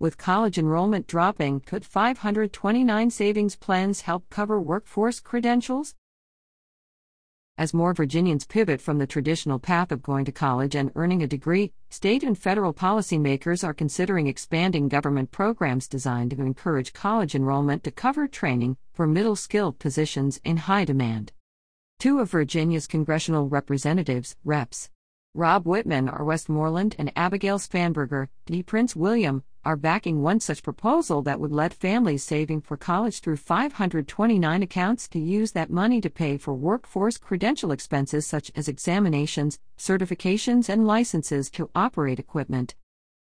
With college enrollment dropping, could 529 savings plans help cover workforce credentials? As more Virginians pivot from the traditional path of going to college and earning a degree, state and federal policymakers are considering expanding government programs designed to encourage college enrollment to cover training for middle skilled positions in high demand. Two of Virginia's congressional representatives, Reps. Rob Wittman, R. Westmoreland, and Abigail Spanberger, D. Prince William, are backing one such proposal that would let families saving for college through 529 accounts to use that money to pay for workforce credential expenses such as examinations, certifications, and licenses to operate equipment.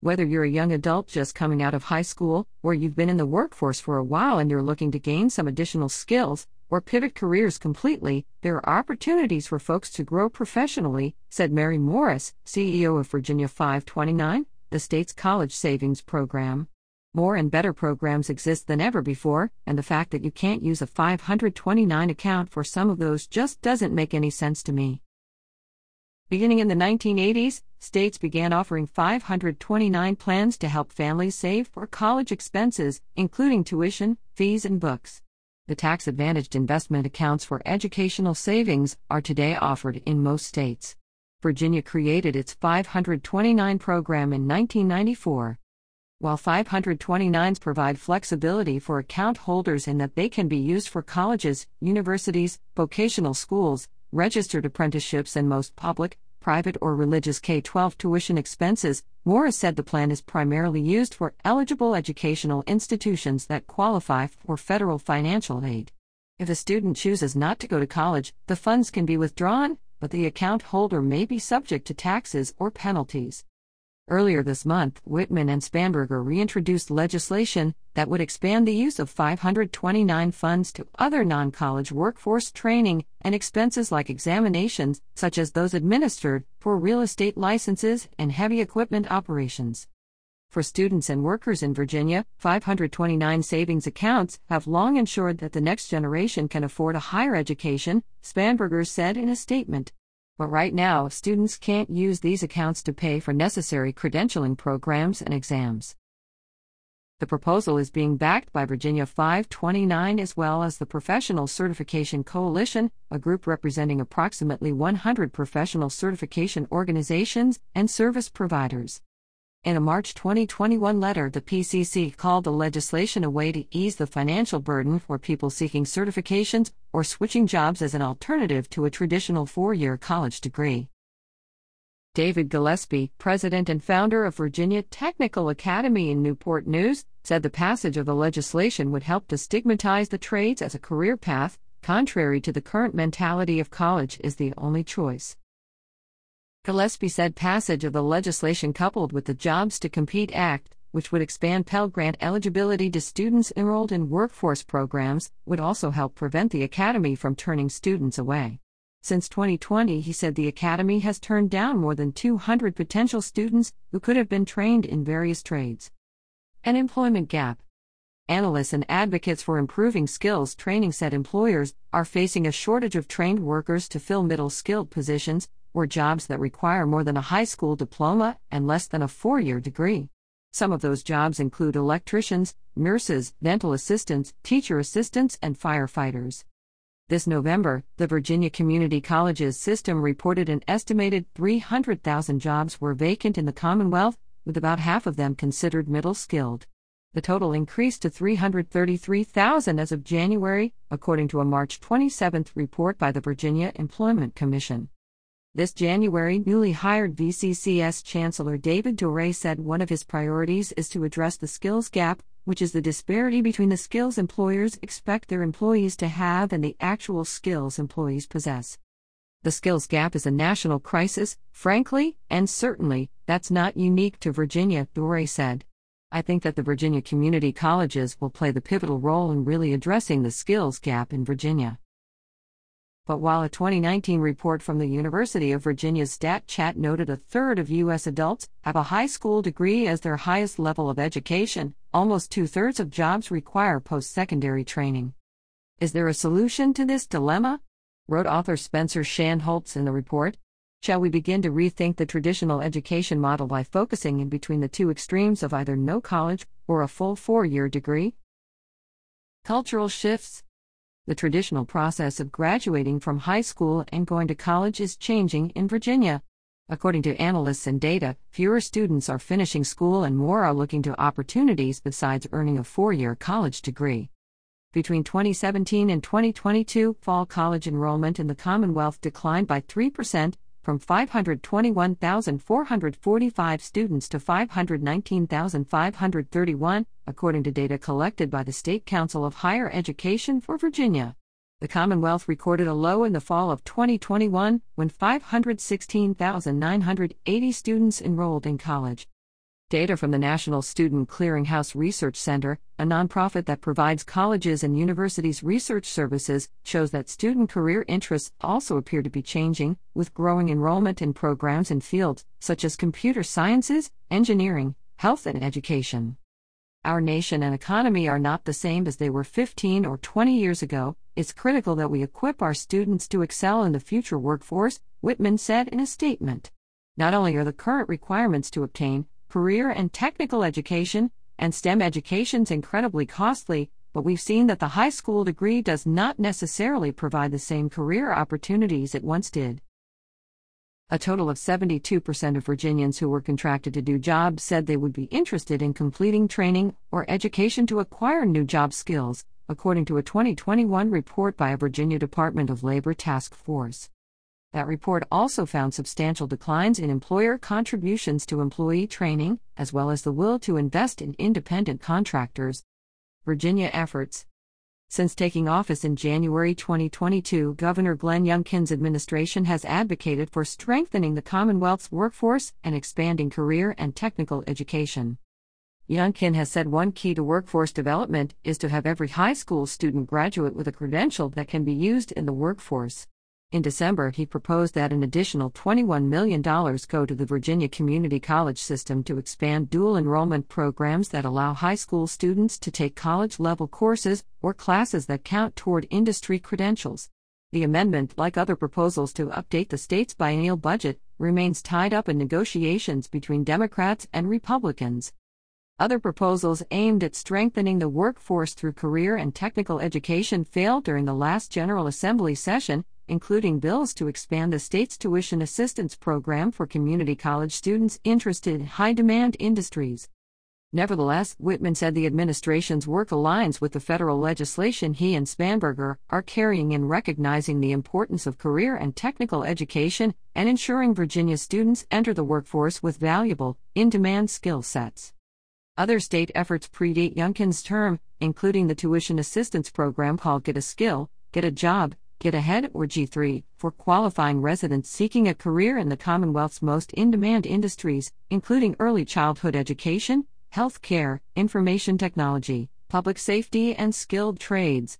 Whether you're a young adult just coming out of high school, or you've been in the workforce for a while and you're looking to gain some additional skills, or pivot careers completely, there are opportunities for folks to grow professionally, said Mary Morris, CEO of Virginia 529 the state's college savings program. More and better programs exist than ever before, and the fact that you can't use a 529 account for some of those just doesn't make any sense to me. Beginning in the 1980s, states began offering 529 plans to help families save for college expenses, including tuition, fees, and books. The tax advantaged investment accounts for educational savings are today offered in most states. Virginia created its 529 program in 1994. While 529s provide flexibility for account holders in that they can be used for colleges, universities, vocational schools, registered apprenticeships, and most public, private, or religious K 12 tuition expenses, Morris said the plan is primarily used for eligible educational institutions that qualify for federal financial aid. If a student chooses not to go to college, the funds can be withdrawn, but the account holder may be subject to taxes or penalties. Earlier this month, Wittman and Spanberger reintroduced legislation that would expand the use of 529 funds to other non college workforce training and expenses like examinations, such as those administered for real estate licenses and heavy equipment operations. For students and workers in Virginia, 529 savings accounts have long ensured that the next generation can afford a higher education, Spanberger said in a statement. But right now, students can't use these accounts to pay for necessary credentialing programs and exams. The proposal is being backed by Virginia 529 as well as the Professional Certification Coalition, a group representing approximately 100 professional certification organizations and service providers. In a March 2021 letter, the PCC called the legislation a way to ease the financial burden for people seeking certifications or switching jobs as an alternative to a traditional four year college degree. David Gillespie, president and founder of Virginia Technical Academy in Newport News, said the passage of the legislation would help to stigmatize the trades as a career path, contrary to the current mentality of college is the only choice. Gillespie said passage of the legislation coupled with the Jobs to Compete Act, which would expand Pell Grant eligibility to students enrolled in workforce programs, would also help prevent the Academy from turning students away. Since 2020, he said the Academy has turned down more than 200 potential students who could have been trained in various trades. An employment gap. Analysts and advocates for improving skills training said employers are facing a shortage of trained workers to fill middle skilled positions, or jobs that require more than a high school diploma and less than a four year degree. Some of those jobs include electricians, nurses, dental assistants, teacher assistants, and firefighters. This November, the Virginia Community Colleges system reported an estimated 300,000 jobs were vacant in the Commonwealth, with about half of them considered middle skilled. The total increased to 333,000 as of January, according to a March 27 report by the Virginia Employment Commission. This January, newly hired VCCS Chancellor David Doré said one of his priorities is to address the skills gap, which is the disparity between the skills employers expect their employees to have and the actual skills employees possess. The skills gap is a national crisis, frankly, and certainly, that's not unique to Virginia, Doré said. I think that the Virginia community colleges will play the pivotal role in really addressing the skills gap in Virginia. But while a 2019 report from the University of Virginia's Stat Chat noted a third of U.S. adults have a high school degree as their highest level of education, almost two thirds of jobs require post secondary training. Is there a solution to this dilemma? wrote author Spencer Shanholtz in the report. Shall we begin to rethink the traditional education model by focusing in between the two extremes of either no college or a full four year degree? Cultural shifts. The traditional process of graduating from high school and going to college is changing in Virginia. According to analysts and data, fewer students are finishing school and more are looking to opportunities besides earning a four year college degree. Between 2017 and 2022, fall college enrollment in the Commonwealth declined by 3%, from 521,445 students to 519,531, according to data collected by the State Council of Higher Education for Virginia. The Commonwealth recorded a low in the fall of 2021 when 516,980 students enrolled in college. Data from the National Student Clearinghouse Research Center, a nonprofit that provides colleges and universities research services, shows that student career interests also appear to be changing, with growing enrollment in programs in fields such as computer sciences, engineering, health, and education. Our nation and economy are not the same as they were 15 or 20 years ago. It's critical that we equip our students to excel in the future workforce, Wittman said in a statement. Not only are the current requirements to obtain career and technical education, and STEM education's incredibly costly, but we've seen that the high school degree does not necessarily provide the same career opportunities it once did. A total of 72% of Virginians who were contracted to do jobs said they would be interested in completing training or education to acquire new job skills, according to a 2021 report by a Virginia Department of Labor task force. That report also found substantial declines in employer contributions to employee training, as well as the will to invest in independent contractors. Virginia efforts. Since taking office in January 2022, Governor Glenn Youngkin's administration has advocated for strengthening the Commonwealth's workforce and expanding career and technical education. Youngkin has said one key to workforce development is to have every high school student graduate with a credential that can be used in the workforce. In December, he proposed that an additional $21 million go to the Virginia Community College system to expand dual enrollment programs that allow high school students to take college level courses or classes that count toward industry credentials. The amendment, like other proposals to update the state's biennial budget, remains tied up in negotiations between Democrats and Republicans. Other proposals aimed at strengthening the workforce through career and technical education failed during the last General Assembly session, including bills to expand the state's tuition assistance program for community college students interested in high demand industries. Nevertheless, Wittman said the administration's work aligns with the federal legislation he and Spanberger are carrying in recognizing the importance of career and technical education and ensuring Virginia students enter the workforce with valuable, in demand skill sets. Other state efforts predate Youngkin's term, including the tuition assistance program called Get a Skill, Get a Job, Get Ahead or G3 for qualifying residents seeking a career in the Commonwealth's most in demand industries, including early childhood education, health care, information technology, public safety, and skilled trades.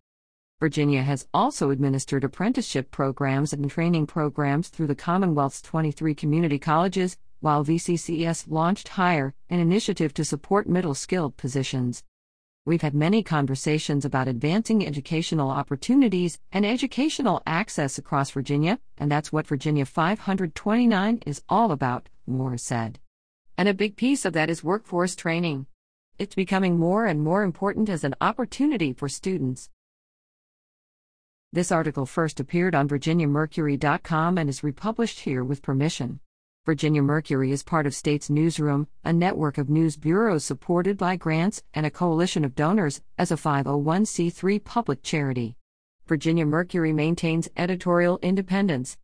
Virginia has also administered apprenticeship programs and training programs through the Commonwealth's 23 community colleges, while VCCS launched Hire, an initiative to support middle skilled positions. We've had many conversations about advancing educational opportunities and educational access across Virginia, and that's what Virginia 529 is all about, Moore said. And a big piece of that is workforce training. It's becoming more and more important as an opportunity for students. This article first appeared on VirginiaMercury.com and is republished here with permission. Virginia Mercury is part of States Newsroom, a network of news bureaus supported by grants and a coalition of donors, as a 501c3 public charity. Virginia Mercury maintains editorial independence,